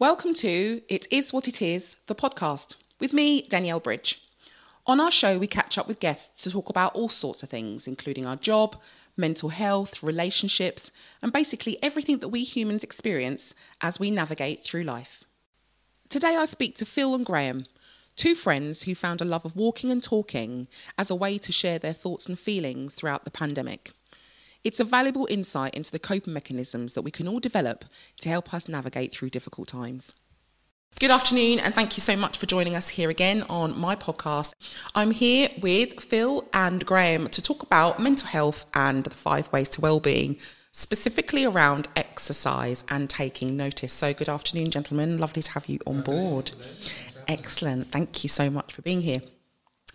Welcome to It Is What It Is, the podcast, with me, Danielle Bridge. On our show, we catch up with guests to talk about all sorts of things, including our job, mental health, relationships, and basically everything that we humans experience as we navigate through life. Today, I speak to Phil and Graham, two friends who found a love of walking and talking as a way to share their thoughts and feelings throughout the pandemic. It's a valuable insight into the coping mechanisms that we can all develop to help us navigate through difficult times. Good afternoon, and thank you so much for joining us here again on my podcast. I'm here with Phil and Graham to talk about mental health and the five ways to well-being, specifically around exercise and taking notice. So, good afternoon, gentlemen. Lovely to have you on board. Excellent. Thank you so much for being here.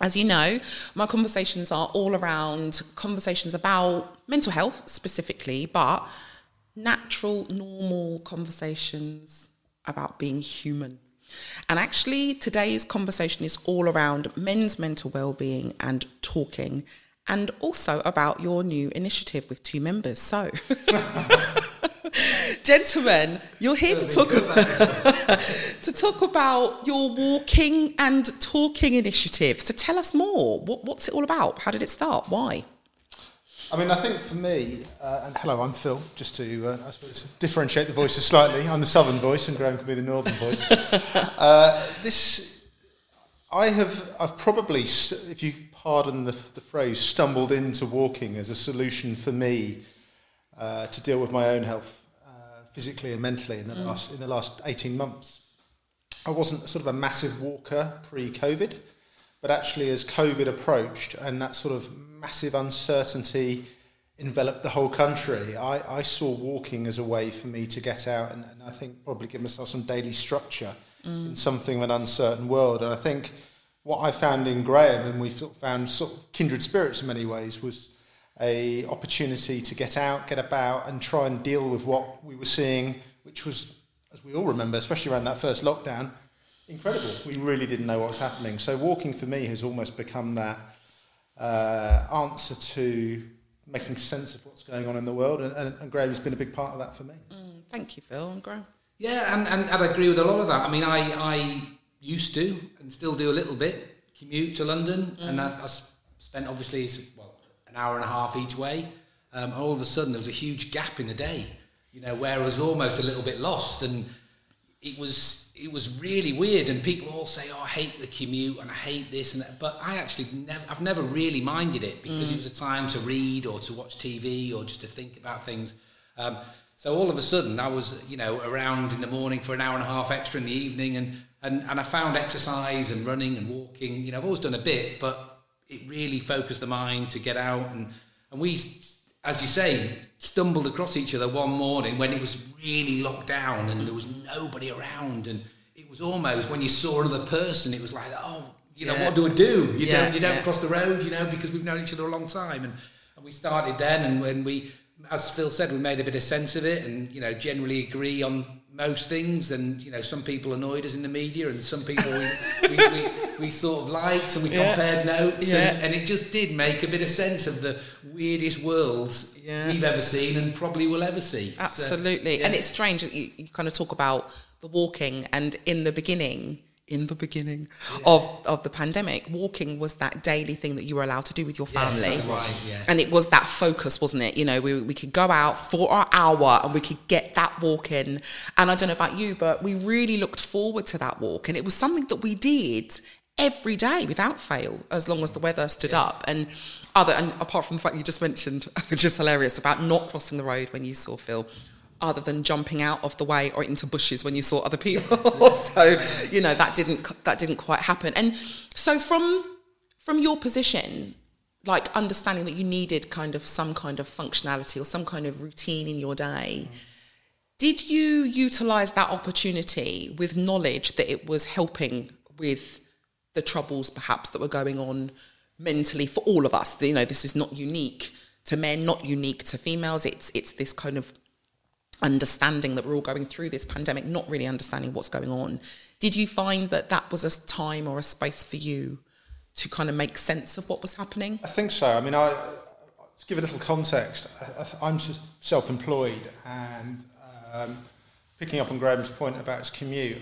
As you know, my conversations are all around conversations about mental health specifically, but natural, normal conversations about being human. And actually, today's conversation is all around men's mental well-being and talking, and also about your new initiative with two members. So, gentlemen, you're here to talk about, to talk about your walking and talking initiative. So, tell us more. What, what's it all about? How did it start? Why? I mean, I think for me, uh, and hello, I'm Phil, just to, uh, I suppose, differentiate the voices slightly. I'm the southern voice, and Graham can be the northern voice. uh, this, I have, I've probably, if you pardon the, the phrase, stumbled into walking as a solution for me uh, to deal with my own health, uh, physically and mentally, in the, mm. last, in the last 18 months. I wasn't sort of a massive walker pre COVID, but actually, as COVID approached and that sort of massive uncertainty enveloped the whole country, I, I saw walking as a way for me to get out and, and I think probably give myself some daily structure mm. in something of an uncertain world. And I think what I found in Graham, and we found sort of kindred spirits in many ways, was a opportunity to get out, get about, and try and deal with what we were seeing, which was, as we all remember, especially around that first lockdown, incredible. We really didn't know what was happening. So walking for me has almost become that uh, answer to making sense of what's going on in the world, and, and, and Graham's been a big part of that for me. Mm, thank you, Phil and Graham. Yeah, and, and, and I agree with a lot of that. I mean, I, I used to and still do a little bit commute to London, mm. and I, I spent obviously well an hour and a half each way. Um, and all of a sudden, there was a huge gap in the day, you know, where I was almost a little bit lost, and it was it was really weird. And people all say, "Oh, I hate the commute and I hate this and that," but I actually never, I've never really minded it because mm. it was a time to read or to watch TV or just to think about things. Um, so all of a sudden, I was, you know, around in the morning for an hour and a half extra in the evening, and and, and I found exercise and running and walking. You know, I've always done a bit, but it really focused the mind to get out and and we as you say, stumbled across each other one morning when it was really locked down and there was nobody around, and it was almost when you saw another person, it was like, oh, you know, yeah. what do I do? You yeah, don't, you don't yeah. cross the road, you know, because we've known each other a long time, and, and we started then, and when we, as Phil said, we made a bit of sense of it, and you know, generally agree on most things and you know some people annoyed us in the media and some people we, we, we, we, sort of liked and we yeah. compared notes yeah. and, and, it just did make a bit of sense of the weirdest worlds yeah. we've ever seen and probably will ever see absolutely so, and it's strange that you, you kind of talk about the walking and in the beginning in the beginning yeah. of, of the pandemic, walking was that daily thing that you were allowed to do with your family. Yes, right, yeah. And it was that focus, wasn't it? You know, we, we could go out for our hour and we could get that walk in. And I don't know about you, but we really looked forward to that walk. And it was something that we did every day without fail, as long as the weather stood yeah. up. And other, and apart from the fact you just mentioned, which is hilarious, about not crossing the road when you saw Phil other than jumping out of the way or into bushes when you saw other people. so, you know, that didn't that didn't quite happen. And so from from your position, like understanding that you needed kind of some kind of functionality or some kind of routine in your day, did you utilize that opportunity with knowledge that it was helping with the troubles perhaps that were going on mentally for all of us? You know, this is not unique to men, not unique to females. It's it's this kind of understanding that we're all going through this pandemic, not really understanding what's going on. Did you find that that was a time or a space for you to kind of make sense of what was happening? I think so. I mean, I to give a little context. I, I'm self-employed, and um, picking up on Graham's point about his commute,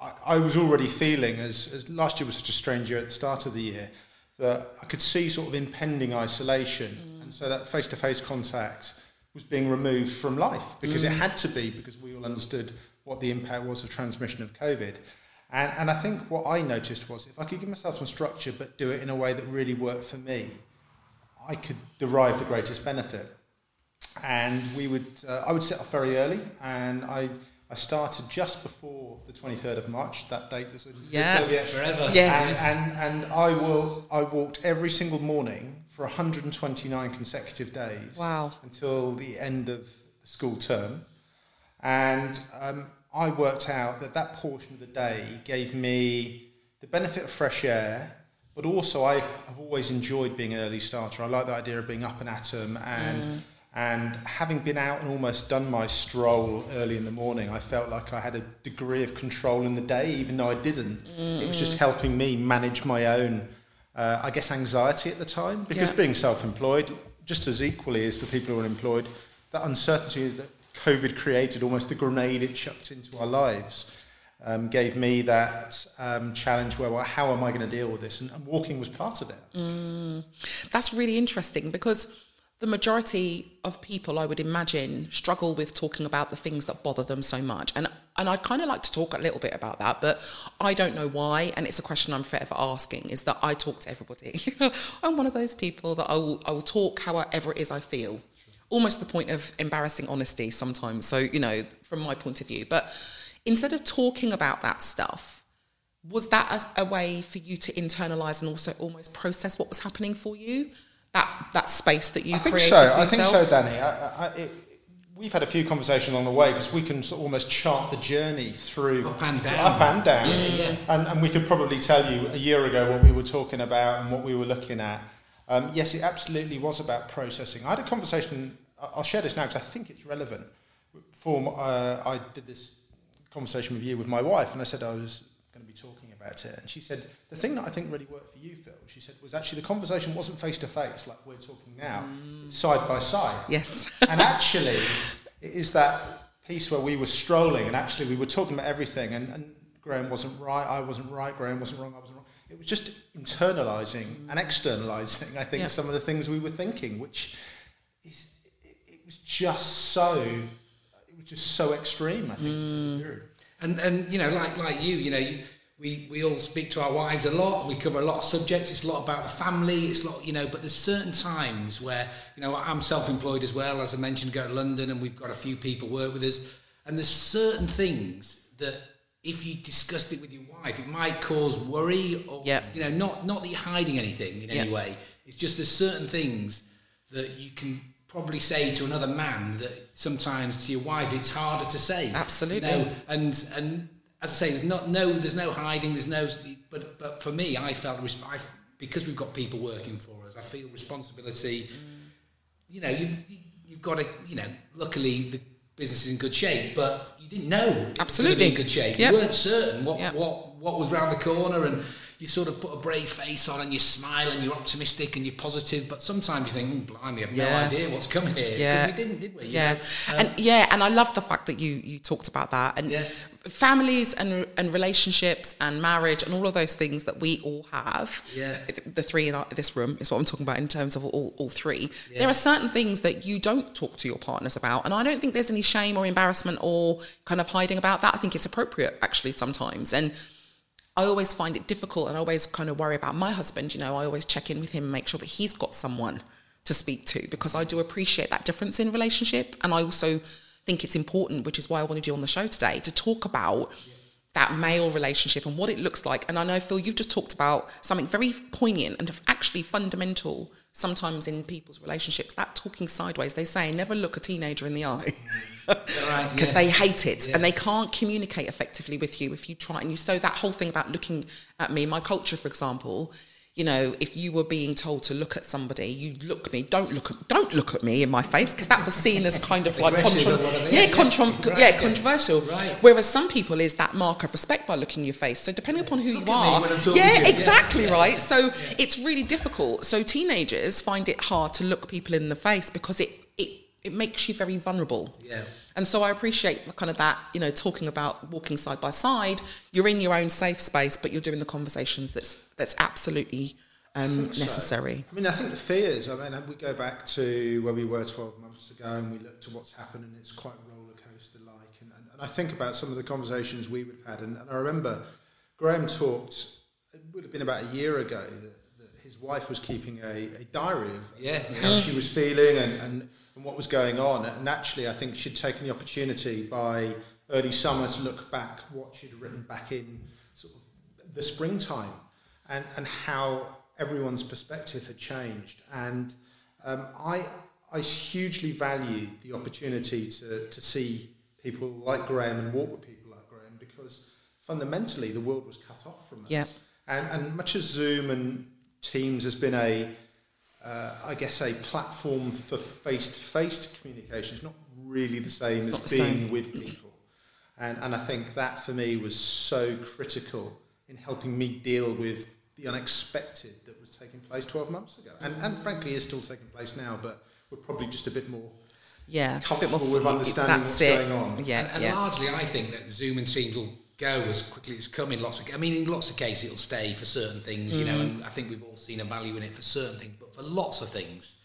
I, I was already feeling as, as last year was such a strange year at the start of the year that I could see sort of impending isolation, mm. and so that face-to-face contact was being removed from life because mm. it had to be because we all understood what the impact was of transmission of COVID. And, and I think what I noticed was if I could give myself some structure but do it in a way that really worked for me, I could derive the greatest benefit. And we would, uh, I would set off very early, and I, I started just before the 23rd of March, that date that's yeah, forever. Yes. And, and, and I, will, I walked every single morning for 129 consecutive days. Wow. Until the end of the school term. And um, I worked out that that portion of the day gave me the benefit of fresh air, but also I have always enjoyed being an early starter. I like the idea of being up and at them and. Mm. And having been out and almost done my stroll early in the morning, I felt like I had a degree of control in the day, even though I didn't. Mm. It was just helping me manage my own, uh, I guess, anxiety at the time. Because yeah. being self employed, just as equally as for people who are employed, that uncertainty that COVID created, almost the grenade it chucked into our lives, um, gave me that um, challenge where, well, how am I going to deal with this? And, and walking was part of it. Mm, that's really interesting because the majority of people, I would imagine, struggle with talking about the things that bother them so much. And and I kind of like to talk a little bit about that, but I don't know why. And it's a question I'm forever asking: is that I talk to everybody. I'm one of those people that I will I will talk however it is I feel almost the point of embarrassing honesty sometimes. So, you know, from my point of view. But instead of talking about that stuff, was that a, a way for you to internalize and also almost process what was happening for you? That that space that you I think so. I think so, Danny. I, I, it, we've had a few conversations along the way because we can sort of almost chart the journey through up and down, up and down, yeah, yeah. And, and we could probably tell you a year ago what we were talking about and what we were looking at. Um, yes, it absolutely was about processing. I had a conversation, I'll share this now because I think it's relevant. Before uh, I did this conversation with you with my wife, and I said I was going to be talking about it. And she said, The thing that I think really worked for you, Phil, she said, was actually the conversation wasn't face to face like we're talking now, mm. side by side. Yes. and actually, it is that piece where we were strolling and actually we were talking about everything, and, and Graham wasn't right, I wasn't right, Graham wasn't wrong, I wasn't wrong it was just internalizing and externalizing, I think, yeah. some of the things we were thinking, which is, it was just so, it was just so extreme, I think. Mm. And, and, you know, like, like you, you know, you, we, we all speak to our wives a lot. We cover a lot of subjects. It's a lot about the family. It's a lot, you know, but there's certain times where, you know, I'm self-employed as well. As I mentioned, go to London and we've got a few people work with us. And there's certain things that if you discussed it with your wife, it might cause worry or yep. you know, not not that you're hiding anything in yep. any way. It's just there's certain things that you can probably say to another man that sometimes to your wife it's harder to say. Absolutely. You know? And and as I say, there's not no there's no hiding. There's no but but for me, I felt I because we've got people working for us. I feel responsibility. Mm. You know, you've you've got to you know. Luckily, the business is in good shape, but you didn't know absolutely in good shape. Yep. You weren't certain what, yep. what what was round the corner, and you sort of put a brave face on and you smile and you're optimistic and you're positive, but sometimes you think, oh, blimey, I've yeah. no idea what's coming here. Yeah. We didn't, did we? You yeah. Um, and yeah, and I love the fact that you you talked about that. And yeah. families and and relationships and marriage and all of those things that we all have. Yeah. The three in our, this room is what I'm talking about in terms of all, all three. Yeah. There are certain things that you don't talk to your partners about. And I don't think there's any shame or embarrassment or kind of hiding about that. I think it's appropriate actually sometimes. And I always find it difficult and I always kind of worry about my husband. You know, I always check in with him and make sure that he's got someone to speak to because I do appreciate that difference in relationship. And I also think it's important, which is why I wanted you on the show today, to talk about that male relationship and what it looks like. And I know, Phil, you've just talked about something very poignant and actually fundamental sometimes in people's relationships, that talking sideways, they say never look a teenager in the eye because right, yeah. they hate it yeah. and they can't communicate effectively with you if you try. And you so that whole thing about looking at me, my culture, for example, you know, if you were being told to look at somebody, you look at me, don't look at, don't look at me in my face, because that was seen as kind of like contra- yeah, Yeah, contra- right, yeah, controversial. Right. Whereas some people is that mark of respect by looking your face. So depending upon who Look you are, yeah, you. Yeah. exactly right. So it's really difficult. So teenagers find it hard to look people in the face because it it it makes you very vulnerable. Yeah. And so I appreciate the kind of that, you know, talking about walking side by side. You're in your own safe space, but you're doing the conversations that's that's absolutely um, so. necessary. I mean, I think the fears. I mean, we go back to where we were 12 months ago, and we look to what's happened, and it's quite roller coaster like. And, and, and I think about some of the conversations we would have had, and, and I remember Graham talked. It would have been about a year ago that, that his wife was keeping a, a diary of Yeah. how she was feeling and, and, and what was going on. And actually, I think she'd taken the opportunity by early summer to look back what she'd written back in sort of the springtime and, and how everyone's perspective had changed. And um, I, I hugely valued the opportunity to, to see people like Graham and walk with people like Graham because fundamentally the world was cut off from us. Yeah. And, and much as Zoom and Teams has been a, uh, I guess, a platform for face-to-face communication, it's not really the same as the being same. with people. And, and I think that for me was so critical in helping me deal with the unexpected that was taking place 12 months ago. And, and frankly, is still taking place now, but we're probably just a bit more Yeah, a bit comfortable more with f- understanding what's it. going on. Yeah, and, and yeah. largely, I think that Zoom and Teams will go as quickly as come in lots of. I mean, in lots of cases, it'll stay for certain things, you Mm. know. And I think we've all seen a value in it for certain things, but for lots of things,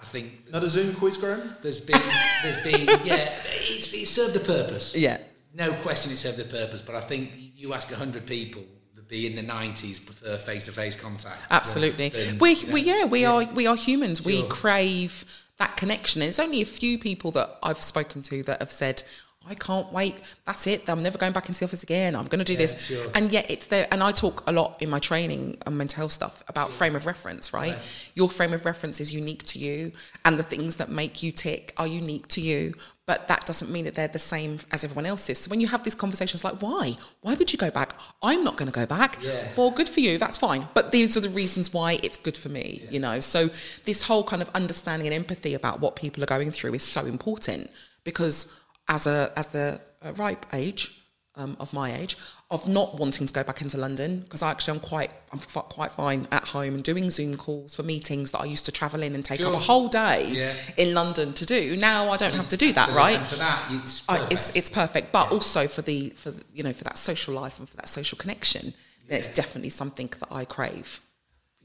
I think not a Zoom quiz, Graham? there's been, there's been, yeah, it's, it served a purpose. Yeah. No question, it served a purpose. But I think you ask hundred people be in the nineties prefer face-to-face contact. Absolutely. than- we, than- we yeah, we are we are humans. We crave that connection. And it's only a few people that I've spoken to that have said, I can't wait. That's it. I'm never going back into the office again. I'm going to do this. sure. And yet it's there. And I talk a lot in my training and mental health stuff about frame of reference, right? Your frame of reference is unique to you, and the things that make you tick are unique to you. But that doesn't mean that they're the same as everyone else's. So when you have these conversations like, why? Why would you go back? I'm not going to go back. Yeah. Well, good for you. That's fine. But these are the reasons why it's good for me, you know. So this whole kind of understanding and empathy about what people are going through is so important because as a as the uh, ripe age um, of my age of not wanting to go back into London because I actually I'm quite I'm f- quite fine at home and doing Zoom calls for meetings that I used to travel in and take up a whole day Yeah. in London to do. Now I don't have to do that, Absolutely. right? And for that, it's uh, I, perfect. it's it's perfect, but also for the for you know for that social life and for that social connection, it's definitely something that I crave.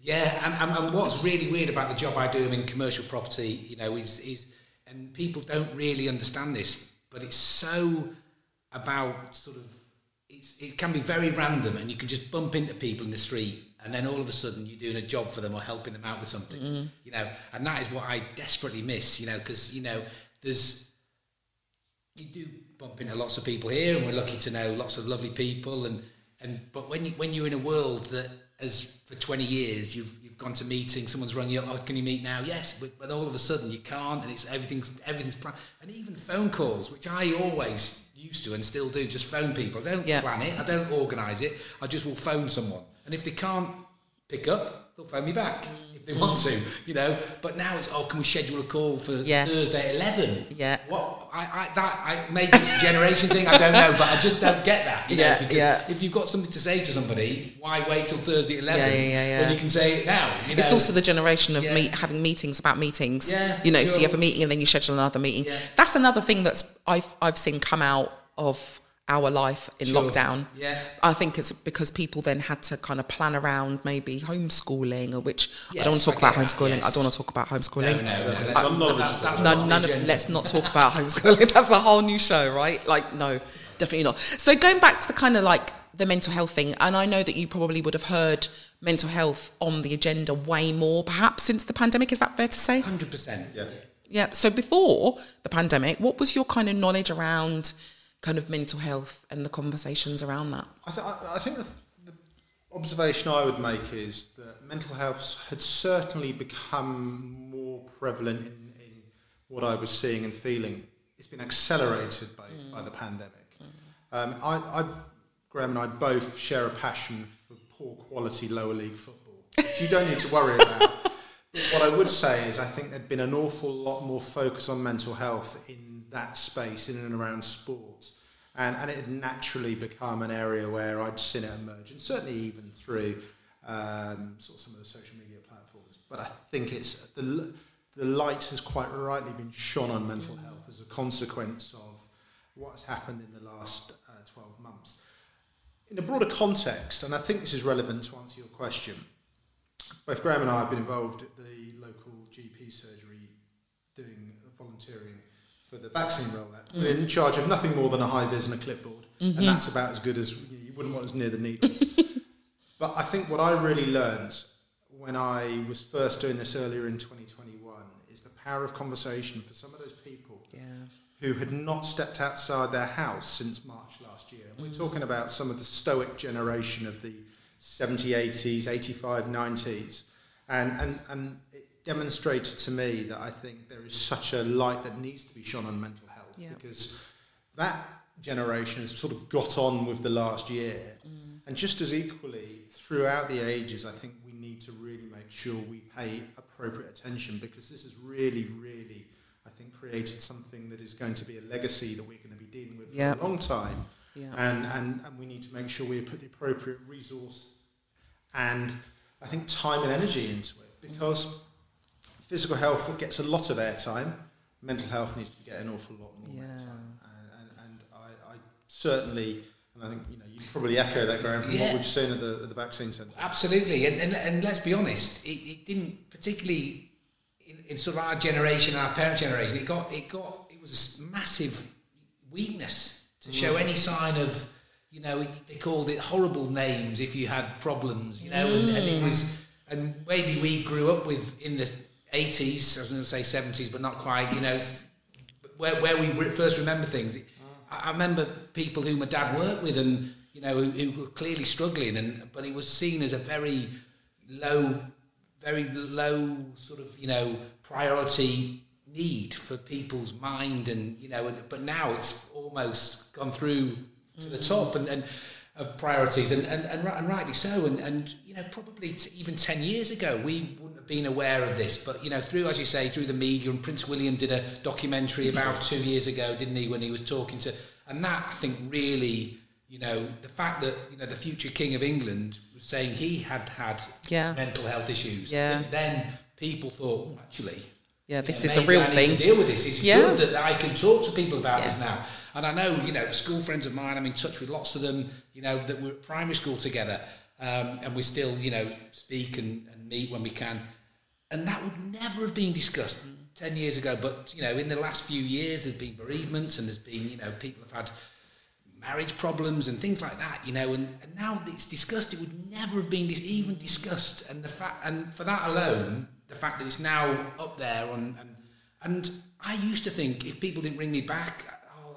Yeah, and, and, and what's really weird about the job I do in commercial property, you know, is is and people don't really understand this, but it's so about sort of it can be very random, and you can just bump into people in the street, and then all of a sudden you're doing a job for them or helping them out with something, mm-hmm. you know, and that is what I desperately miss, you know, because you know there's you do bump into lots of people here, and we're lucky to know lots of lovely people. And, and but when you when you're in a world that has for 20 years you've you've gone to meetings, someone's rung you up, oh, can you meet now? Yes, but, but all of a sudden you can't, and it's everything's everything's planned, and even phone calls, which I always used to and still do, just phone people. I don't Yeah. plan it, I don't organise it. I just will phone someone, and if they can't pick up, they'll phone me back. If they want mm. to, you know, but now it's oh, can we schedule a call for Yes. Thursday eleven? Yeah. What I, I that I maybe it's a generation thing. I don't know, but I just don't get that. You know, Yeah, because yeah. If you've got something to say to somebody, why wait till Thursday at eleven Yeah, yeah, yeah, yeah. when you can say it now? You know? It's also the generation of Yeah. meet, having meetings about meetings. Yeah, you know, so you have a meeting and then you schedule another meeting. Yeah. That's another thing that's I've I've seen come out of our life in Sure. lockdown. Yeah. I think it's because people then had to kind of plan around maybe homeschooling, or which I don't want to talk about that, homeschooling. yes. I don't want to talk about homeschooling. no, no. That's That's, that's, that's No, none of agenda. let's not talk about homeschooling. That's a whole new show, right? Like, no, definitely not. So going back to the kind of like the mental health thing, and I know that you probably would have heard mental health on the agenda way more, perhaps since the pandemic. Is that fair to say? Hundred percent. Yeah. Yeah. So before the pandemic, what was your kind of knowledge around kind of mental health and the conversations around that? I, th- I think the, the observation I would make is that mental health had certainly become more prevalent in, in what I was seeing and feeling. It's been accelerated by, by the pandemic. Um, I, I, Graham and I both share a passion for poor quality lower league football. which you don't need to worry about. what I would say is I think there'd been an awful lot more focus on mental health in that space, in and around sports. And, and it had naturally become an area where I'd seen it emerge, and certainly even through um, sort of some of the social media platforms. But I think it's the, the light has quite rightly been shone on mental mm. health as a consequence of what's happened in the last uh, 12 months. In a broader context, and I think this is relevant to answer your question, both Graham and I have been involved at the for the vaccine rollout. Mm. We're in charge of nothing more than a high vis and a clipboard, mm-hmm. and that's about as good as you wouldn't want us near the needles. but I think what I really learned when I was first doing this earlier in 2021 is the power of conversation for some of those people yeah. who had not stepped outside their house since March last year. And mm. we're talking about some of the stoic generation of the 70s, 80s, 85, 90s. And, and, and demonstrated to me that I think there is such a light that needs to be shone on mental health yeah. because that generation has sort of got on with the last year. Mm. And just as equally, throughout the ages, I think we need to really make sure we pay appropriate attention because this has really, really, I think, created something that is going to be a legacy that we're going to be dealing with yep. for a long time. Yeah. And, and, and we need to make sure we put the appropriate resource and I think time and energy into it because mm. Physical health gets a lot of airtime. Mental health needs to get an awful lot more yeah. airtime. And, and, and I, I, certainly, and I think you know you probably echo that, Graham, from yeah. what we've seen at the, at the vaccine centre. Absolutely, and, and, and let's be honest, it, it didn't particularly in, in sort of our generation, our parent generation, it got it got it was a massive weakness to show any sign of, you know, they called it horrible names if you had problems, you know, mm. and, and, it was, and maybe we grew up with in the 80s, I was going to say 70s, but not quite, you know, where, where we first remember things. I, I remember people who my dad worked with and, you know, who, who were clearly struggling, and but he was seen as a very low, very low sort of, you know, priority need for people's mind and you know but now it's almost gone through to the mm-hmm. top and, and of priorities and, and, and, and rightly so and, and you know probably even 10 years ago we been aware of this but you know through as you say through the media and Prince William did a documentary about two years ago didn't he when he was talking to and that I think really you know the fact that you know the future king of England was saying he had had yeah. mental health issues yeah. then people thought well, actually yeah, this is a real I thing. to deal with this. It's yeah. good that I can talk to people about yes. this now. And I know, you know, school friends of mine, I'm in touch with lots of them, you know, that we're at primary school together. Um, and we still, you know, speak and, and, meet when we can. And that would never have been discussed 10 years ago. But, you know, in the last few years, there's been bereavements and there's been, you know, people have had marriage problems and things like that, you know, and, and now it's discussed, it would never have been even discussed. And the fact, and for that alone, the fact that it's now up there on, and and I used to think if people didn't ring me back, oh,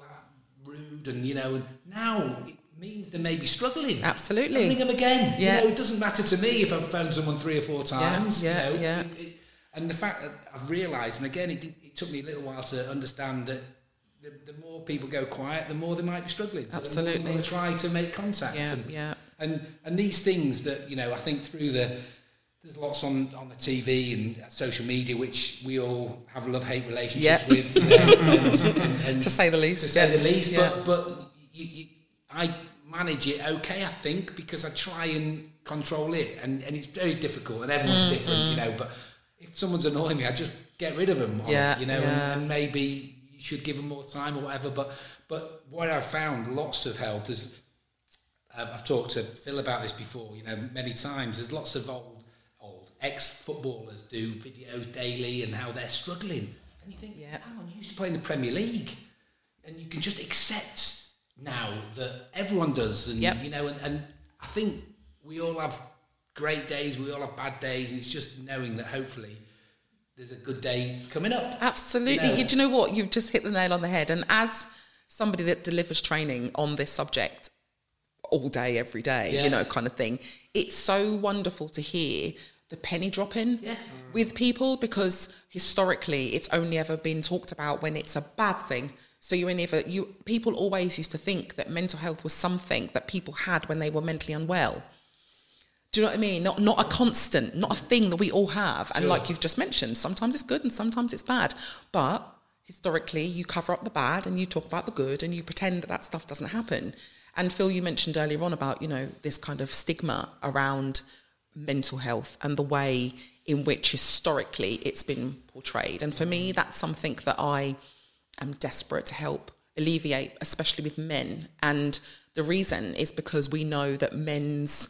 rude, and you know, and now it means they may be struggling. Absolutely, ring them again. Yeah, you know, it doesn't matter to me if I've phoned someone three or four times. Yeah, yeah. You know, yeah. It, it, and the fact that I've realised, and again, it, it took me a little while to understand that the, the, more people go quiet, the more they might be struggling. So Absolutely. try to make contact. Yeah, and, yeah. And and these things that you know, I think through the there's lots on, on the TV and social media which we all have love hate relationships with, and, and, to say the least. To say yeah. the least, yeah. but but you, you, I manage it okay, I think, because I try and control it, and, and it's very difficult, and everyone's mm, different, mm. you know. But if someone's annoying me, I just get rid of them, yeah, you know, yeah. and, and maybe you should give them more time or whatever. But but what I've found lots of help is. I've, I've talked to Phil about this before, you know, many times. There's lots of old old ex-footballers do videos daily and how they're struggling. And you think, yeah. hang on, you used to play in the Premier League. And you can just accept now that everyone does. And, yep. you know, and, and I think we all have great days, we all have bad days, and it's just knowing that hopefully there's a good day coming up. Absolutely. You know? Do you know what? You've just hit the nail on the head. And as somebody that delivers training on this subject all day, every day, yeah. you know, kind of thing, it's so wonderful to hear the penny dropping yeah. with people because historically it's only ever been talked about when it's a bad thing. So you never you people always used to think that mental health was something that people had when they were mentally unwell. Do you know what I mean? Not not a constant, not a thing that we all have. And like you've just mentioned, sometimes it's good and sometimes it's bad. But historically, you cover up the bad and you talk about the good and you pretend that that stuff doesn't happen. And Phil, you mentioned earlier on about you know this kind of stigma around mental health and the way in which historically it's been portrayed. And for me, that's something that I am desperate to help alleviate, especially with men. And the reason is because we know that men's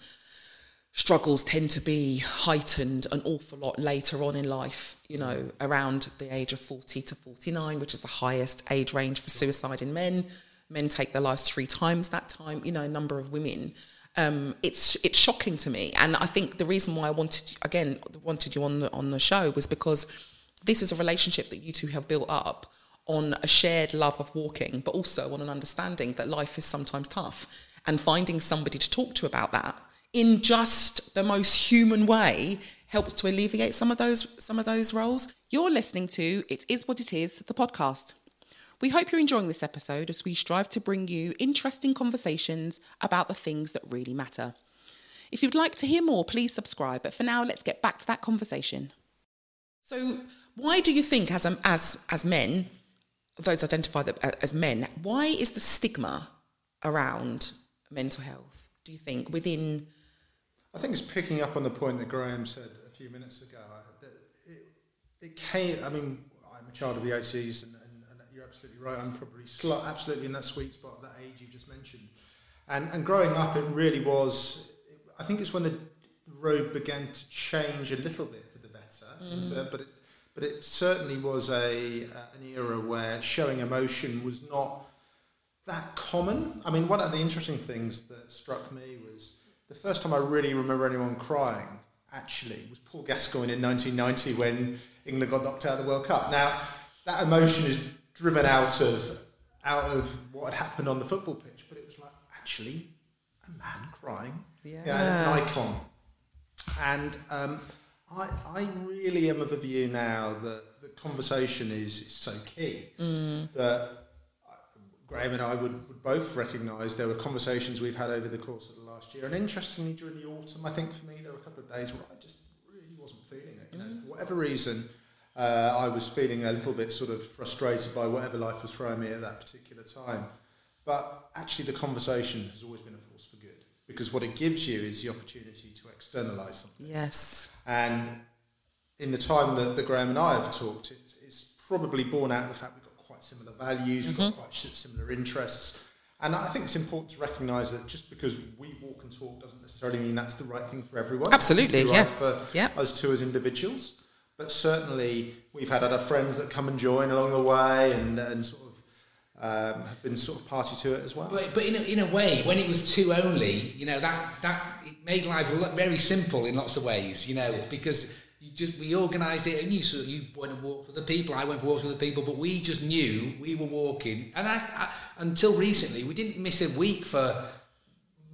struggles tend to be heightened an awful lot later on in life, you know, around the age of 40 to 49, which is the highest age range for suicide in men. Men take their lives three times that time, you know, a number of women. Um, it's it's shocking to me, and I think the reason why I wanted again wanted you on the on the show was because this is a relationship that you two have built up on a shared love of walking, but also on an understanding that life is sometimes tough, and finding somebody to talk to about that in just the most human way helps to alleviate some of those some of those roles. You're listening to It Is What It Is, the podcast. We hope you're enjoying this episode as we strive to bring you interesting conversations about the things that really matter. If you'd like to hear more, please subscribe. But for now, let's get back to that conversation. So, why do you think, as um, as as men, those identified as men, why is the stigma around mental health? Do you think within? I think it's picking up on the point that Graham said a few minutes ago. It, it came. I mean, I'm a child of the 80s, and, absolutely right. I'm probably sl- absolutely in that sweet spot of that age you just mentioned. And and growing up, it really was. I think it's when the road began to change a little bit for the better. Mm. But it, but it certainly was a uh, an era where showing emotion was not that common. I mean, one of the interesting things that struck me was the first time I really remember anyone crying. Actually, was Paul Gascoigne in 1990 when England got knocked out of the World Cup. Now, that emotion is driven out of out of what had happened on the football pitch, but it was like actually a man crying, Yeah. an icon. And um, I, I really am of a view now that the conversation is, is so key that Graham and I would, would both recognise there were conversations we've had over the course of the last year. And interestingly, during the autumn, I think for me, there were a couple of days where I just really wasn't feeling it. You know, for whatever reason, uh, I was feeling a little bit sort of frustrated by whatever life was throwing me at that particular time. But actually, the conversation has always been a force for good because what it gives you is the opportunity to externalise something. Yes. And in the time that, that Graham and I have talked, it, it's probably born out of the fact we've got quite similar values, we've got quite similar interests. And I think it's important to recognise that just because we walk and talk doesn't necessarily mean that's the right thing for everyone. Absolutely, the yeah. For Yeah. us two as individuals. But certainly we've had other friends that come and join along the way and, and sort of um, have been sort of party to it as well. But, but in, a, in a way, when it was two only, you know, that, that it made life very simple in lots of ways, you know, because you just we organised it and you sort of, you went and walked with the people, I went for walks with the people, but we just knew we were walking. And I, I, until recently, we didn't miss a week for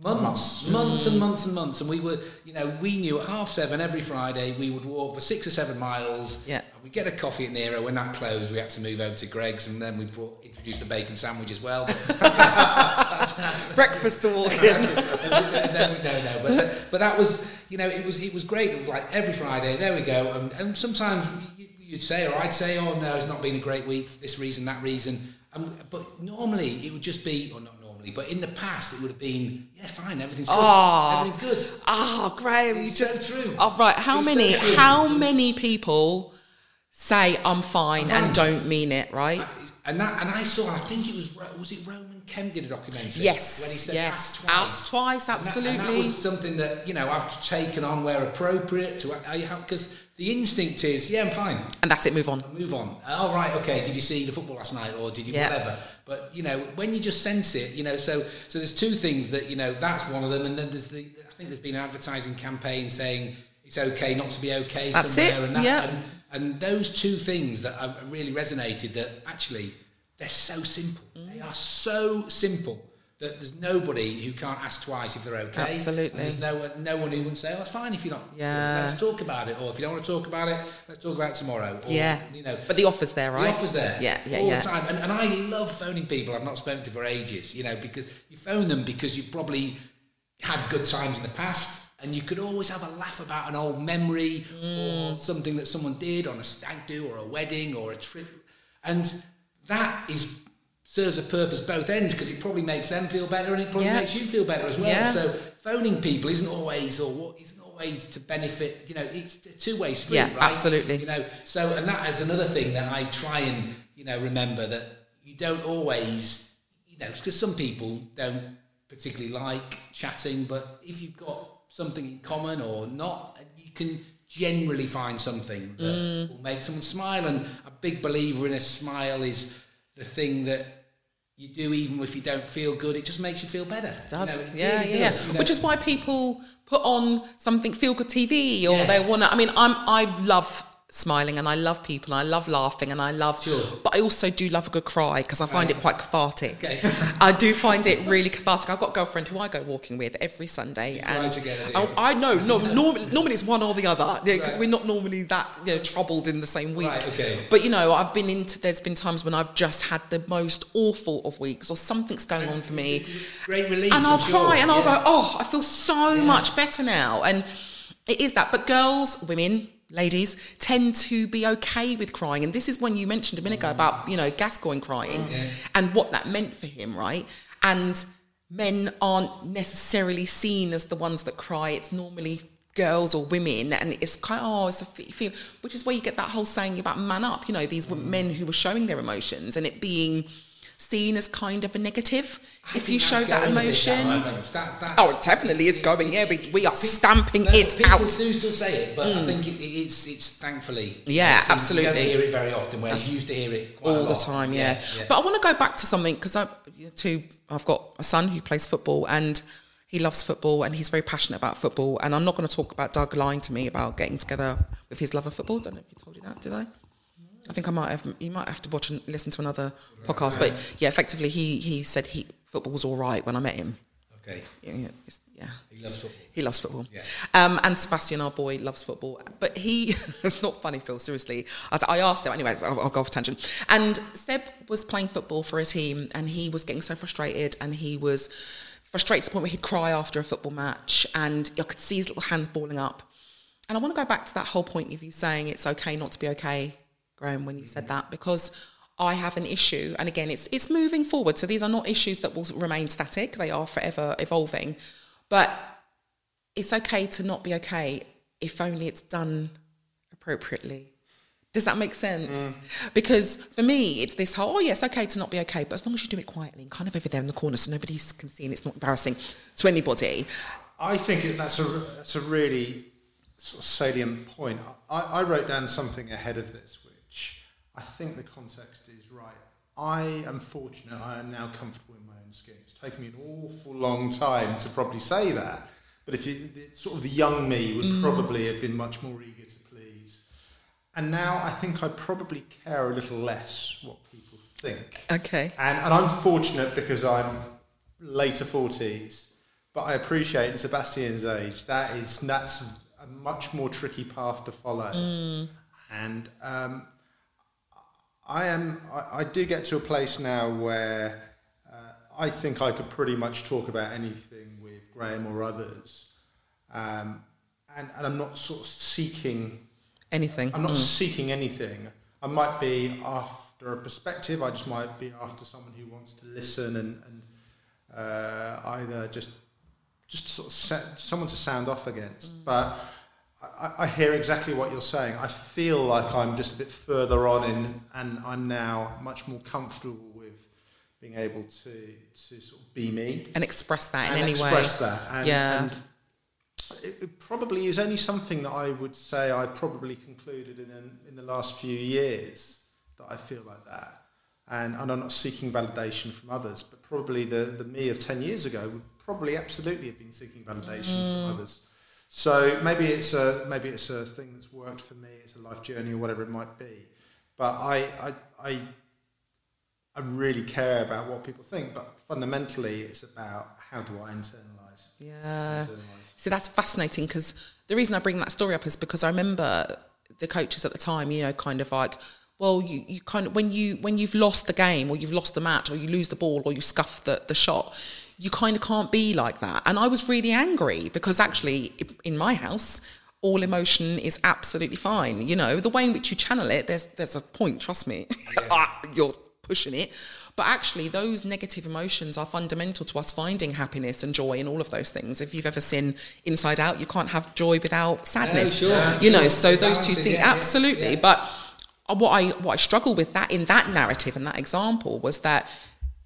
months, months and months and months. And we were, you know, we knew at half seven every Friday we would walk for six or seven miles. Yeah. And we'd get a coffee at Nero. When that closed, we had to move over to Greggs and then we brought, introduced the bacon sandwich as well. Breakfast to walk in. no, no, no. But, but that was, you know, it was it was great. It was like every Friday. There we go. And, and sometimes you- you'd say, or I'd say, oh no, it's not been a great week for this reason, that reason. Um, but normally it would just be, or not normally, but in the past it would have been, yeah, fine, everything's good, Ah. everything's good. Ah, Graham, you just so true. Oh, right. How It's many? true. how many people say I'm fine and don't mean it? Right? And that, and I saw, I think it was, was it Roman Kemp did a documentary? Yes, When he said, yes. "Ask twice." Ask twice, And that- And that, absolutely. was something that, you know, I've taken on where appropriate to, because the instinct is, yeah, I'm fine. And that's it. Move on. move on. Oh right, okay. Did you see the football last night, or did you Yeah. whatever? But you know, when you just sense it, you know. So so there's two things that you know. That's one of them, and then there's the. I think there's been an advertising campaign saying it's okay not to be okay That's somewhere, it, and that, yeah. and, and those two things that have really resonated. That actually they're so simple. Mm. They are so simple. That there's nobody who can't ask twice if they're okay. Absolutely. And there's no no one who wouldn't say, "Oh, it's fine if you're not." Yeah. Let's talk about it. Or if you don't want to talk about it, let's talk about it tomorrow. Or, Yeah. You know. But the offer's there, right? The offer's there. Yeah, yeah, all yeah. the time. And, and I love phoning people I've not spoken to for ages, you know, because you phone them because you've probably had good times in the past and you could always have a laugh about an old memory Mm. or something that someone did on a stag do or a wedding or a trip, and that is serves a purpose both ends because it probably makes them feel better and it probably Yeah. makes you feel better as well. Yeah. So phoning people isn't always or what isn't always to benefit. You know, it's a two way street. Yeah, right? absolutely. You know, so and that is another thing that I try and you know remember that you don't always you know because some people don't particularly like chatting, but if you've got something in common or not, you can generally find something that Mm. will make someone smile. And a big believer in a smile is the thing that you do even if you don't feel good. It just makes you feel better. does. You know, it yeah, really yeah, does, you know. Which is why people put on something feel good TV or Yes. they want to. I mean, I'm I love smiling and I love people and I love laughing and I love. Sure. But I also do love a good cry because I find it quite cathartic. Okay. I do find it really cathartic. I've got a girlfriend who I go walking with every Sunday, cry and together, do I. I know. No, normally, normally it's one or the other because Right. we're not normally that you know, troubled in the same week. Right, okay. But you know, I've been into. There's been times when I've just had the most awful of weeks, or something's going on for me, Great release. and I'll I'm cry sure. and I'll Yeah. go, oh, I feel so much better now. And it is that. But girls, women, ladies tend to be okay with crying. And this is when you mentioned a minute ago about, you know, Gascoigne crying and what that meant for him, right? And men aren't necessarily seen as the ones that cry. It's normally girls or women and it's kind of oh it's a fe- feel which is where you get that whole saying about man up you know these were mm. men who were showing their emotions and it being seen as kind of a negative I if you show that going a bit emotion now, That's- that's- Oh, it definitely is going. Yeah, we, we are stamping No, it people out. do still say it, but I hmm. think it, it's it's thankfully Yeah, it's- You absolutely. don't hear it very often. Where you used to hear it quite a all the time. Yeah, but I want to go back to something because I, too, I've got a son who plays football and he loves football and he's very passionate about football. And I'm not going to talk about Doug lying to me about getting together with his love of football. I Don't know if he told you that, did I? I think I might have. You might have to watch and listen to another podcast. But yeah, effectively, he he said he football was all right when I met him. okay. Yeah, yeah, it's- yeah. He loves football. He loves football. Yeah. Um, and Sebastian, our boy, loves football. But he, it's not funny, Phil, seriously. I, I asked him, anyway, I'll, I'll go off tangent. And Seb was playing football for a team and he was getting so frustrated and he was frustrated to the point where he'd cry after a football match and I could see his little hands balling up. And I want to go back to that whole point of you saying it's okay not to be okay, Graham, when you said that, because I have an issue. And again, it's it's moving forward. So these are not issues that will remain static. They are forever evolving. But it's okay to not be okay if only it's done appropriately. Does that make sense? Mm. Because for me, it's this whole, oh, yeah, it's okay to not be okay, but as long as you do it quietly and kind of over there in the corner so nobody can see and it's not embarrassing to anybody. I think that's a that's a really sort of salient point. I, I wrote down something ahead of this, I think the context is right. I am fortunate. I am now comfortable in my own skin. It's taken me an awful long time to probably say that, but if you the, sort of the young me would probably have been much more eager to please, and now I think I probably care a little less what people think. Okay. And, and I'm fortunate because I'm later 40s, but I appreciate in Sebastian's age, that is, that's a much more tricky path to follow. And um, I am, I, I do get to a place now where uh, I think I could pretty much talk about anything with Graham or others. Um, and, and I'm not sort of seeking Anything. I'm not seeking anything. I might be after a perspective. I just might be after someone who wants to listen and, and uh, either just just sort of set someone to sound off against. But I, I hear exactly what you're saying. I feel like I'm just a bit further on in, and I'm now much more comfortable with being able to to sort of be me and express that in any express way. that. And, Yeah. and it, it probably is only something that I would say I've probably concluded in in the last few years that I feel like that. And, and I'm not seeking validation from others, but probably the, the me of 10 years ago would probably absolutely have been seeking validation Mm. from others. So maybe it's a maybe it's a thing that's worked for me. It's a life journey or whatever it might be. But I I, I I really care about what people think. But fundamentally, it's about how do I internalize. Yeah. internalize. So that's fascinating because the reason I bring that story up is because I remember the coaches at the time, you know, kind of like, well, you, you kind of when you when you've lost the game or you've lost the match or you lose the ball or you scuff the, the shot, you kind of can't be like that. And I was really angry because actually in my house, all emotion is absolutely fine. You know, the way in which you channel it, there's there's a point, trust me. Ah, you're pushing it. But actually, those negative emotions are fundamental to us finding happiness and joy and all of those things. If you've ever seen Inside Out, you can't have joy without sadness. Oh, sure. You know, Sure. so those two things, yeah, yeah, absolutely. yeah. But uh, what I what I struggle with that in that narrative and that example was that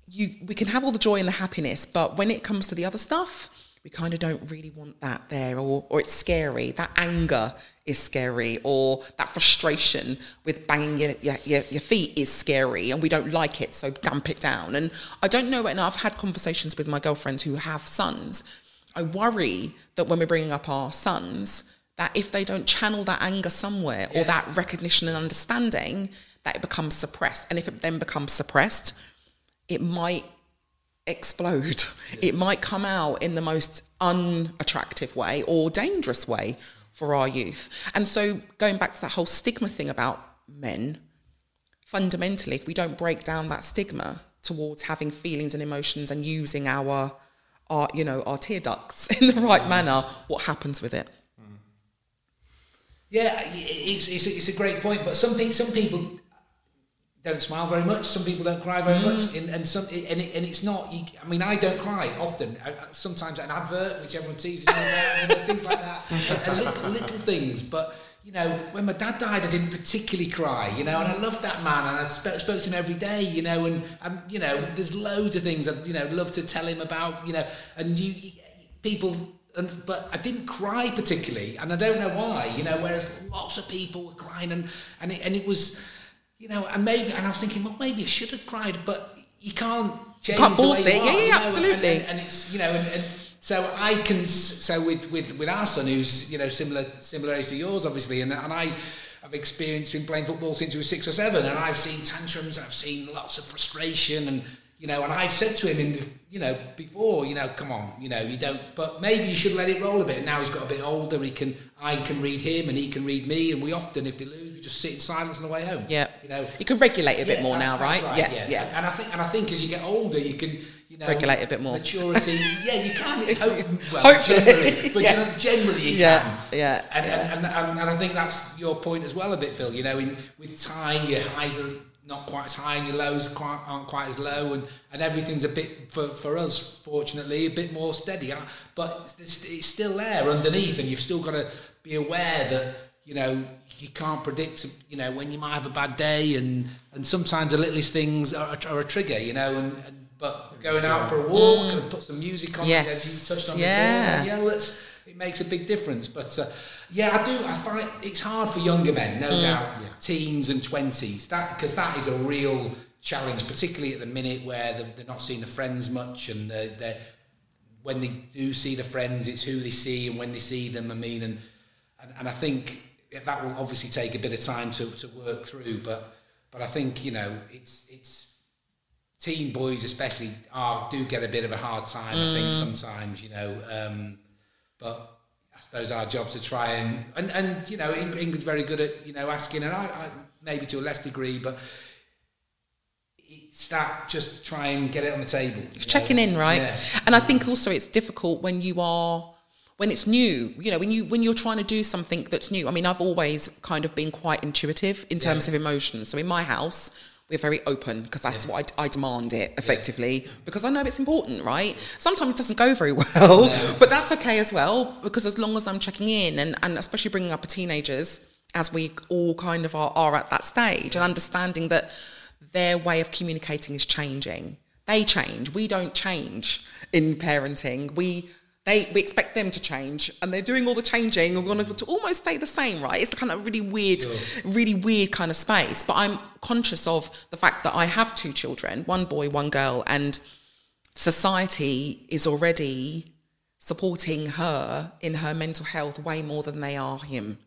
you we can have all the joy and the happiness, but when it comes to the other stuff, we kind of don't really want that there, or or it's scary. That anger is scary, or that frustration with banging your your, your, your feet is scary, and we don't like it, so damp it down. And I don't know, and I've had conversations with my girlfriends who have sons. I worry that when we're bringing up our sons, that if they don't channel that anger somewhere or that recognition and understanding, that it becomes suppressed. And if it then becomes suppressed, it might explode. It might come out in the most unattractive way or dangerous way for our youth. And so, going back to that whole stigma thing about men, fundamentally, if we don't break down that stigma towards having feelings and emotions and using our, our you know, our tear ducts in the right mm. manner, what happens with it? Mm. Yeah, it's, it's, a, it's a great point, but some people, some people don't smile very much. Some people don't cry very much, and, and some and, it, and it's not. You, I mean, I don't cry often. I, sometimes an advert, which everyone teases me about, know, things like that, and little, little things. But you know, when my dad died, I didn't particularly cry. You know, and I loved that man, and I spoke, spoke to him every day. You know, and um, you know, there's loads of things I you know love to tell him about. You know, and you, you people. And, but I didn't cry particularly, and I don't know why. You know, whereas lots of people were crying, and and it, and it was, you know, and maybe, and I was thinking, well, maybe I should have cried, but you can't change. can't the way force you it. are, Yeah, yeah, you know, absolutely. And, and it's you know, and, and so I can. So with with with our son, who's you know similar similar age to yours, obviously, and and I. I've experienced him playing football since he was six or seven, and I've seen tantrums, I've seen lots of frustration, and you know, and I've said to him in the, you know before, you know, come on, you know, you don't, but maybe you should let it roll a bit. And now he's got a bit older, he can, I can read him, and he can read me, and we often, if they lose, just sit in silence on the way home. Yeah. you know, You can regulate a bit yeah, more now, that's right? Yeah, yeah. And I think, and I think as you get older, you can, you know, Regulate a bit more. Maturity, yeah, you can. Hope, well, Hopefully, generally, but yes. you know, generally you Yeah, can. yeah, And, yeah. And, and, and and I think that's your point as well a bit, Phil. You know, in with time, your highs are not quite as high, and your lows quite, aren't quite as low, and, and everything's a bit for, for us, fortunately, a bit more steady. Uh, But it's, it's still there underneath, and you've still got to be aware that you know you can't predict you know when you might have a bad day, and and sometimes the littlest things are, are a trigger. You know, and, and but going out for a walk and put some music on, Mm. Yes. as you touched on Yeah. before, yeah, let's, it makes a big difference. But uh, yeah, I do. I find it's hard for younger men, no doubt, teens and twenties, that because that is a real challenge, particularly at the minute where they're, they're not seeing the friends much, and they're, they're when they do see the friends, it's who they see, and when they see them, I mean, and and, and I think that will obviously take a bit of time to, to work through, but but I think you know it's it's teen boys especially are do get a bit of a hard time. I think sometimes you know, um, but I suppose our jobs to try and and, and you know England's very good at you know asking, and I, I maybe to a less degree, but it's that just try and get it on the table. you know. checking in right Yeah. and i think also it's difficult when you are when it's new you know when you when you're trying to do something that's new i mean i've always kind of been quite intuitive in terms of emotions so in my house we're very open because that's what I, I demand it effectively because I know it's important, right? Sometimes it doesn't go very well, but that's okay as well because as long as I'm checking in and, and especially bringing up a teenagers as we all kind of are, are at that stage and understanding that their way of communicating is changing. They change. We don't change in parenting. We they we expect them to change, and they're doing all the changing. and We're going to almost stay the same, right? It's kind of really weird, really weird kind of space. But I'm conscious of the fact that I have two children, one boy, one girl, and society is already supporting her in her mental health way more than they are him.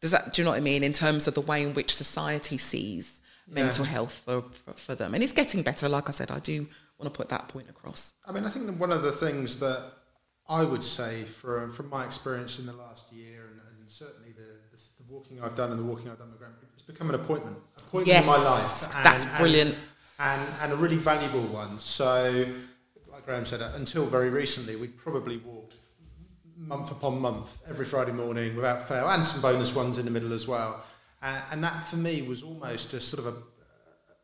Does that? Do you know what I mean? In terms of the way in which society sees mental health for, for, for them, and it's getting better. Like I said, I do want to put that point across. I mean, I think one of the things that I would say, from from my experience in the last year, and, and certainly the, the, the walking I've done and the walking I've done with Graham, it's become an appointment, appointment yes, in my life. And, that's and- brilliant. and, and a really valuable one. So, like Graham said, until very recently, we probably walked month upon month, every Friday morning without fail, and some bonus ones in the middle as well. Uh, and that for me was almost a sort of a,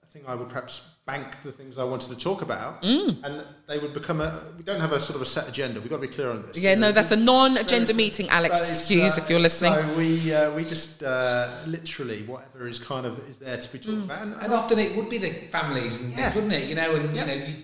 a thing I would perhaps bank the things I wanted to talk about, Mm. and they would become a. We don't have a sort of a set agenda. We've got to be clear on this. Yeah, no, that's a non-agenda meeting, Alex. Excuse uh, if you're listening. So we uh, we just uh, literally whatever is kind of is there to be Mm. talked about, and, And often it would be the families and Yeah. things, wouldn't it? You know, and Yeah. you know, you,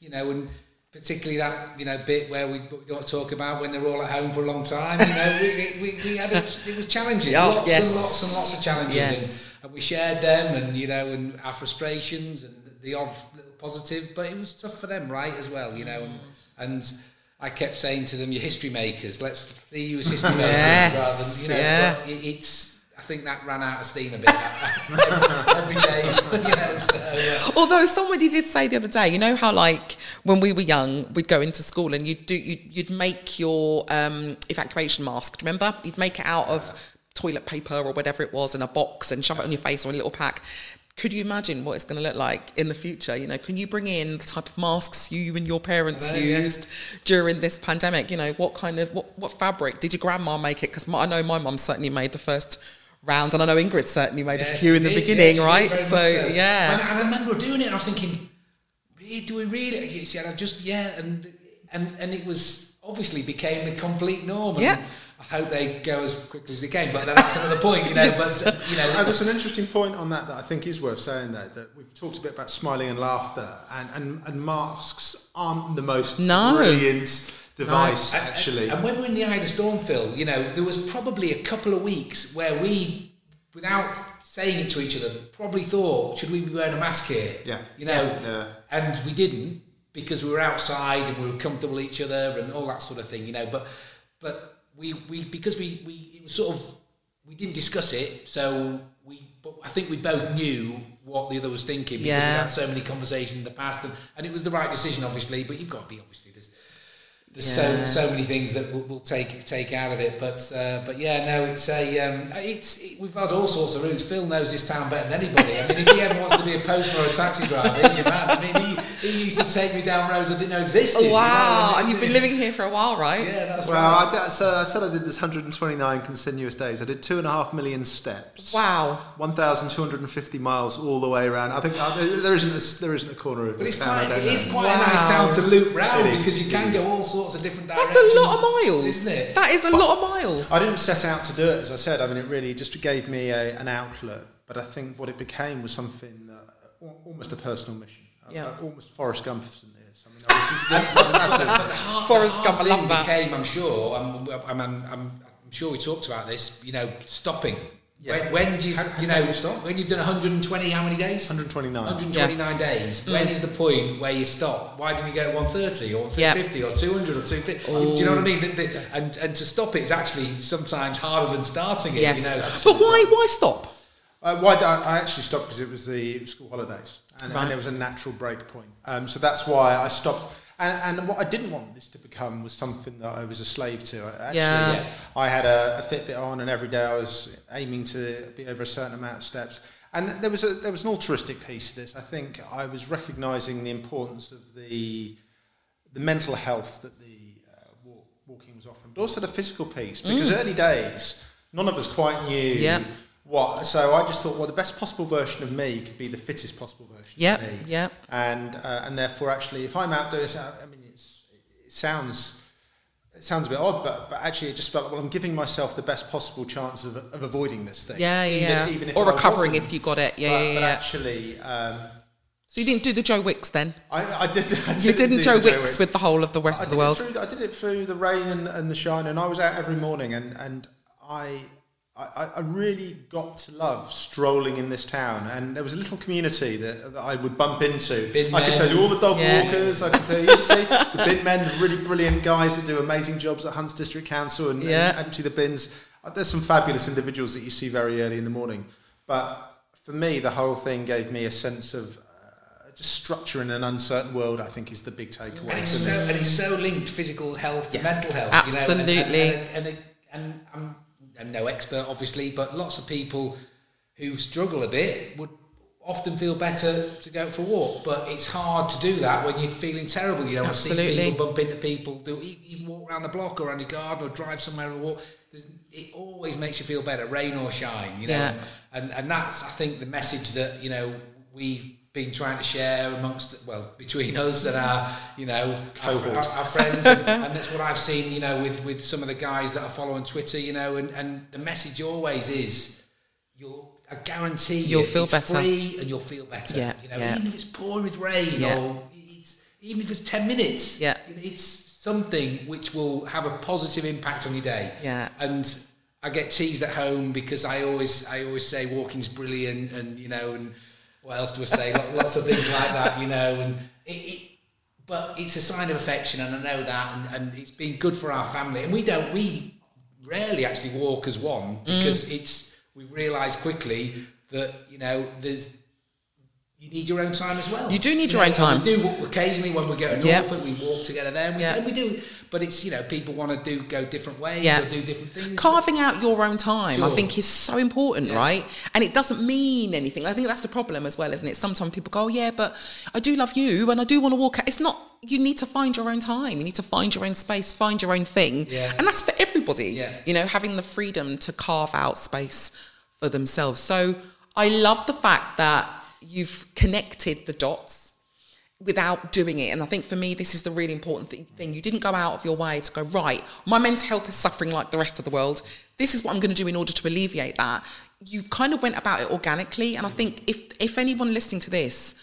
you know, and particularly that you know bit where we, we don't talk about when they're all at home for a long time. You know, we, we, we had a, it was challenging, Yeah, lots yes. and lots and lots of challenges, Yes. and, and we shared them, and you know, and our frustrations and the odd little positive, but it was tough for them, right, as well. You know, and, and I kept saying to them, "You're history makers. Let's see you as history makers Yes, rather than you know." yeah. But it, it's I think that ran out of steam a bit every day. You know, so, yeah. Although somebody did say the other day, you know how like when we were young, we'd go into school and you'd do you'd, you'd make your um, evacuation mask. Do you remember? You'd make it out of toilet paper or whatever it was in a box and shove it on your face or in a little pack. Could you imagine what it's going to look like in the future? You know, can you bring in the type of masks you and your parents know, yeah. used during this pandemic? You know, what kind of what, what fabric did your grandma make it? Because I know my mum certainly made the first round, and I know Ingrid certainly made a few in the did, beginning, yeah, right? So, yeah. And, I remember doing it, and I was thinking, really, do we really? Said, I just yeah, and and and it was obviously became the complete norm. And Yeah. I hope they go as quickly as they can, but that's another point, you know. Yes. But you know, Uh, there's an interesting point on that that I think is worth saying there. That we've talked a bit about smiling and laughter, and, and, and masks aren't the most No. brilliant device, And- actually. And, when we we're in the eye of the storm, Phil, you know, there was probably a couple of weeks where we, without saying it to each other, probably thought, should we be wearing a mask here? Yeah. You know, Yeah. and we didn't because we were outside and we were comfortable with each other and all that sort of thing, you know. But but we, we because we, we it was sort of we didn't discuss it, so we but I think we both knew what the other was thinking because Yeah. we had so many conversations in the past and, and it was the right decision obviously, but you've got to be obviously there's there's Yeah. so so many things that we'll, we'll take take out of it, but uh, but yeah, no, it's a um, it's it, we've had all sorts of routes. Phil knows this town better than anybody. I mean, if he ever wants to be a postman or a taxi driver, he's your man. I mean, he, he used to take me down roads I didn't know existed. you know, Wow, and and you've been living here for a while, right? Yeah, that's Well, right. I, did, so I said I did this 129 continuous days. I did two and a half million steps, Wow. 1,250 miles all the way around. I think uh, there there isn't a, there isn't a corner of But this it's town I quite, don't it is know. quite a nice town to loop round because you can go all sorts of different directions. That's a lot of miles. Isn't it? That is a lot of miles. I didn't set out to do it, as I said. I mean, it really just gave me a, an outlet. But I think what it became was something that, almost a personal mission. Yeah. Uh, almost Forrest Gump in this. I mean, I Forrest Gump, I hard love thing that. Became, I'm sure. I'm, I'm, I'm, I'm sure we talked about this. You know, stopping. Yeah. When, when do you, how, you know, you stop? when you've done 120, how many days? 129. 129 days. When is the point where you stop? Why didn't you go at 130 or Yeah. 150 or 200 or 250? Do you know what I mean? The- the- and, and to stop it is actually sometimes harder than starting it. yes. You know? but why why stop? Uh, why did I, I actually stopped because it was the school holidays and, Right. and it was a natural break point. Um, so that's why I stopped. And, and what I didn't want this to become was something that I was a slave to. I- Actually, Yeah. Yeah. I had a, a Fitbit on, and every day I was aiming to be over a certain amount of steps. And there was a, there was an altruistic piece to this. I think I was recognising the importance of the the mental health that the uh, walk, walking was offering, but also the physical piece. Because early days, none of us quite knew Mm. Yeah. What. So I just thought, well, the best possible version of me could be the fittest possible version Yep, of me. yep. And uh, and therefore, actually, if I'm out doing this, I mean, it's, it sounds. It sounds a bit odd, but, but actually, it just felt like, well, I'm giving myself the best possible chance of, of avoiding this thing. Yeah, Even- yeah. even if or I recovering if you got it. Yeah, but, yeah, but yeah. actually, um, so you didn't do the Joe Wicks then? I, I did. I You didn't do Joe the Wicks with the whole of the rest I of the world. through- I did it through the rain and, and the shine, and I was out every morning, and and I. I, I really got to love strolling in this town, and there was a little community that, that I would bump into. Bin I could tell you all the dog Yeah. walkers. I could tell you, you'd see the bin men, the really brilliant guys that do amazing jobs at Hunts District Council and, Yeah. and empty the bins. Uh, There's some fabulous individuals that you see very early in the morning, but for me, the whole thing gave me a sense of uh, just structure in an uncertain world. I think is the big takeaway. And it's so and it's so linked physical health to Yeah. mental health. Absolutely. You know? and, and, and, and, and I'm, No expert, obviously, but lots of people who struggle a bit would often feel better to go for a walk. But it's hard to do that when you're feeling terrible. You know, I see people bump into people, do even walk around the block or around your garden or drive somewhere or walk. There's, it always makes you feel better, rain or shine. You know, Yeah. and and that's I think the message that you know we've been trying to share amongst well between us and our you know our, our, our friends and, and that's what I've seen you know with with some of the guys that I follow on Twitter you know and and the message always is you'll I guarantee you You'll feel it's better. free and you'll feel better Yeah, you know yeah. even if it's pouring with rain Yeah. or it's, even if it's 10 minutes Yeah. you know, it's something which will have a positive impact on your day Yeah. and I get teased at home because I always I always say walking's brilliant and you know and what else do I say? Lots of things like that you know and it, it but it's a sign of affection and I know that and, and it's been good for our family. And we don't we rarely actually walk as one because mm. it's we've realised quickly that you know there's you need your own time as well. You do need You your own time. We do occasionally when we go to Yep. Norfolk, we walk together there, and we, Yeah. and we do. But it's you know people want to do go different ways Yeah. or do different things. carving out your own time i think is so important Yeah. right and it doesn't mean anything i think that's the problem as well isn't it sometimes people go oh yeah but i do love you and i do want to walk out it's not you need to find your own time you need to find your own space find your own thing Yeah. and that's for everybody Yeah. you know having the freedom to carve out space for themselves so i love the fact that you've connected the dots without doing it. And I think for me, this is the really important thi- thing. You didn't go out of your way to go, right, my mental health is suffering like the rest of the world. This is what I'm going to do in order to alleviate that. You kind of went about it organically. And I think if, if anyone listening to this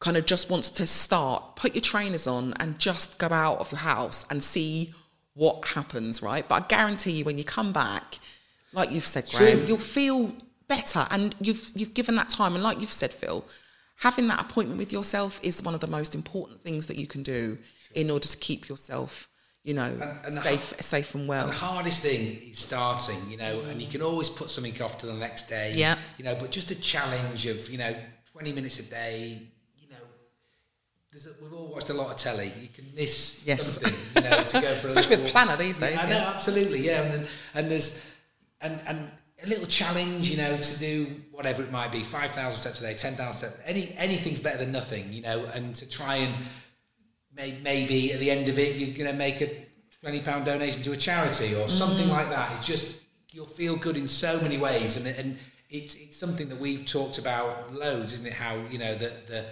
kind of just wants to start, put your trainers on and just go out of your house and see what happens, right? But I guarantee you, when you come back, like you've said, Graham, you'll feel better, and you've you've given that time. And like you've said, Phil, having that appointment with yourself is one of the most important things that you can do in order to keep yourself, you know, and the safe, safe and well. The hardest thing is starting, you know, and you can always put something off to the next day. Yeah. You know, but just a challenge of, you know, 20 minutes a day, you know, there's a, we've all watched a lot of telly. You can miss Yes. something, you know, to go for a Especially with Planner these days, Yeah, I know, yeah. absolutely, yeah. And, then- and there's, and, and a little challenge, you know, to do whatever it might be, 5,000 steps a day, 10,000 steps, any, anything's better than nothing, you know, and to try and may, maybe at the end of it you're going to make a 20 pound donation to a charity or something mm. like that. It's just you'll feel good in so many ways and, and it's, it's something that we've talked about loads isn't it? How you know the, the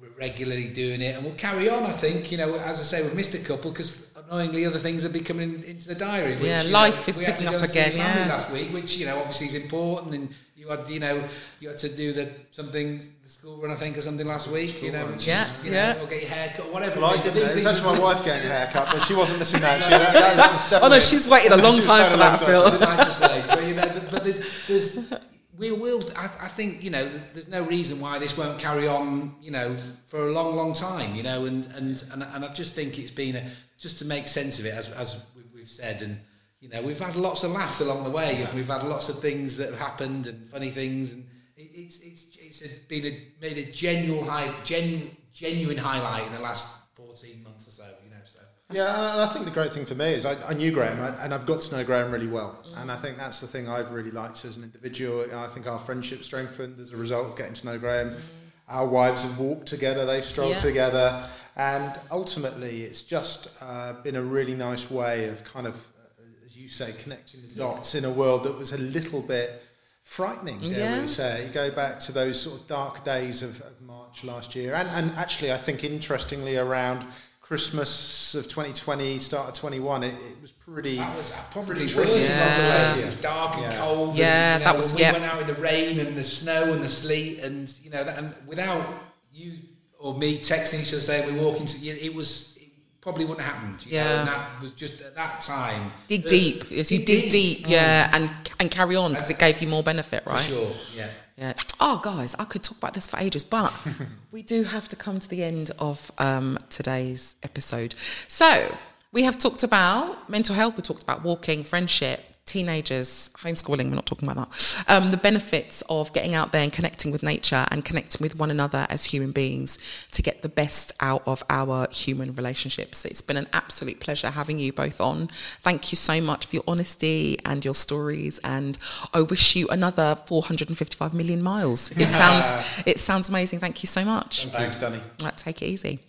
we're regularly doing it and we'll carry on I think you know as I say we've missed a couple because annoyingly other things have been coming into the diary which, Yeah, life know, is we had to picking up again, yeah. last week which you know obviously is important and you had you know you had to do the something the school run I think or something last week you know which Yeah, is, you yeah. know, or get your hair cut or whatever Well, I it didn't. is. It was actually my wife getting a haircut, but she wasn't missing that. She, that, that, that Oh no, she's waited a long time for that, long Phil. time. nice to say, but, you know, but, but there's, there's, we will. I, I think you know, there's no reason why this won't carry on. You know, for a long, long time. You know, and and and, and I just think it's been a, just to make sense of it, as as we- we've said, and you know, we've had lots of laughs along the way, and we've had lots of things that have happened and funny things, and it, it's it's it's a, been a made a genuine high, gen, genuine highlight in the last 14 months or so. You know, so. Yeah, and I think the great thing for me is I, I knew Graham I- and I've got to know Graham really well. And I think that's the thing I've really liked as an individual. I think our friendship strengthened as a result of getting to know Graham. Our wives have walked together, they've strolled Yeah. together. And ultimately, it's just uh, been a really nice way of kind of, uh, as you say, connecting the dots in a world that was a little bit frightening, dare Yeah. we say. You go back to those sort of dark days of, of March last year. And, and actually, I think interestingly, around Christmas of 2020, start of 21, it, it was pretty. That was uh, probably pretty worse tricky. in lots of Yeah. It was dark and Yeah. cold. Yeah, and, you that know, was- We yeah. went out in the rain and the snow and the sleet, and you know, that, and without you or me texting each other saying we're walking to, it was. Probably wouldn't have happened. You know, Yeah. and that was just at that time. Dig deep. Yes, you dig deep, yeah, and and carry on because it gave you more benefit, right? sure. Yeah. Yeah. Oh, guys, I could talk about this for ages, but we do have to come to the end of um, today's episode. So we have talked about mental health. We talked about walking, friendship, teenagers homeschooling we're not talking about that um, the benefits of getting out there and connecting with nature and connecting with one another as human beings to get the best out of our human relationships. It's been an absolute pleasure having you both on. Thank you so much for your honesty and your stories and i wish you another 455 million miles. It sounds it sounds amazing. Thank you so much. Thanks, Danny. right, take it easy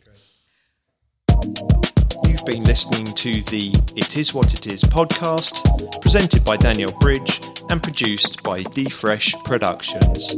You've been listening to the It Is What It Is podcast, presented by Daniel Bridge and produced by D Fresh Productions.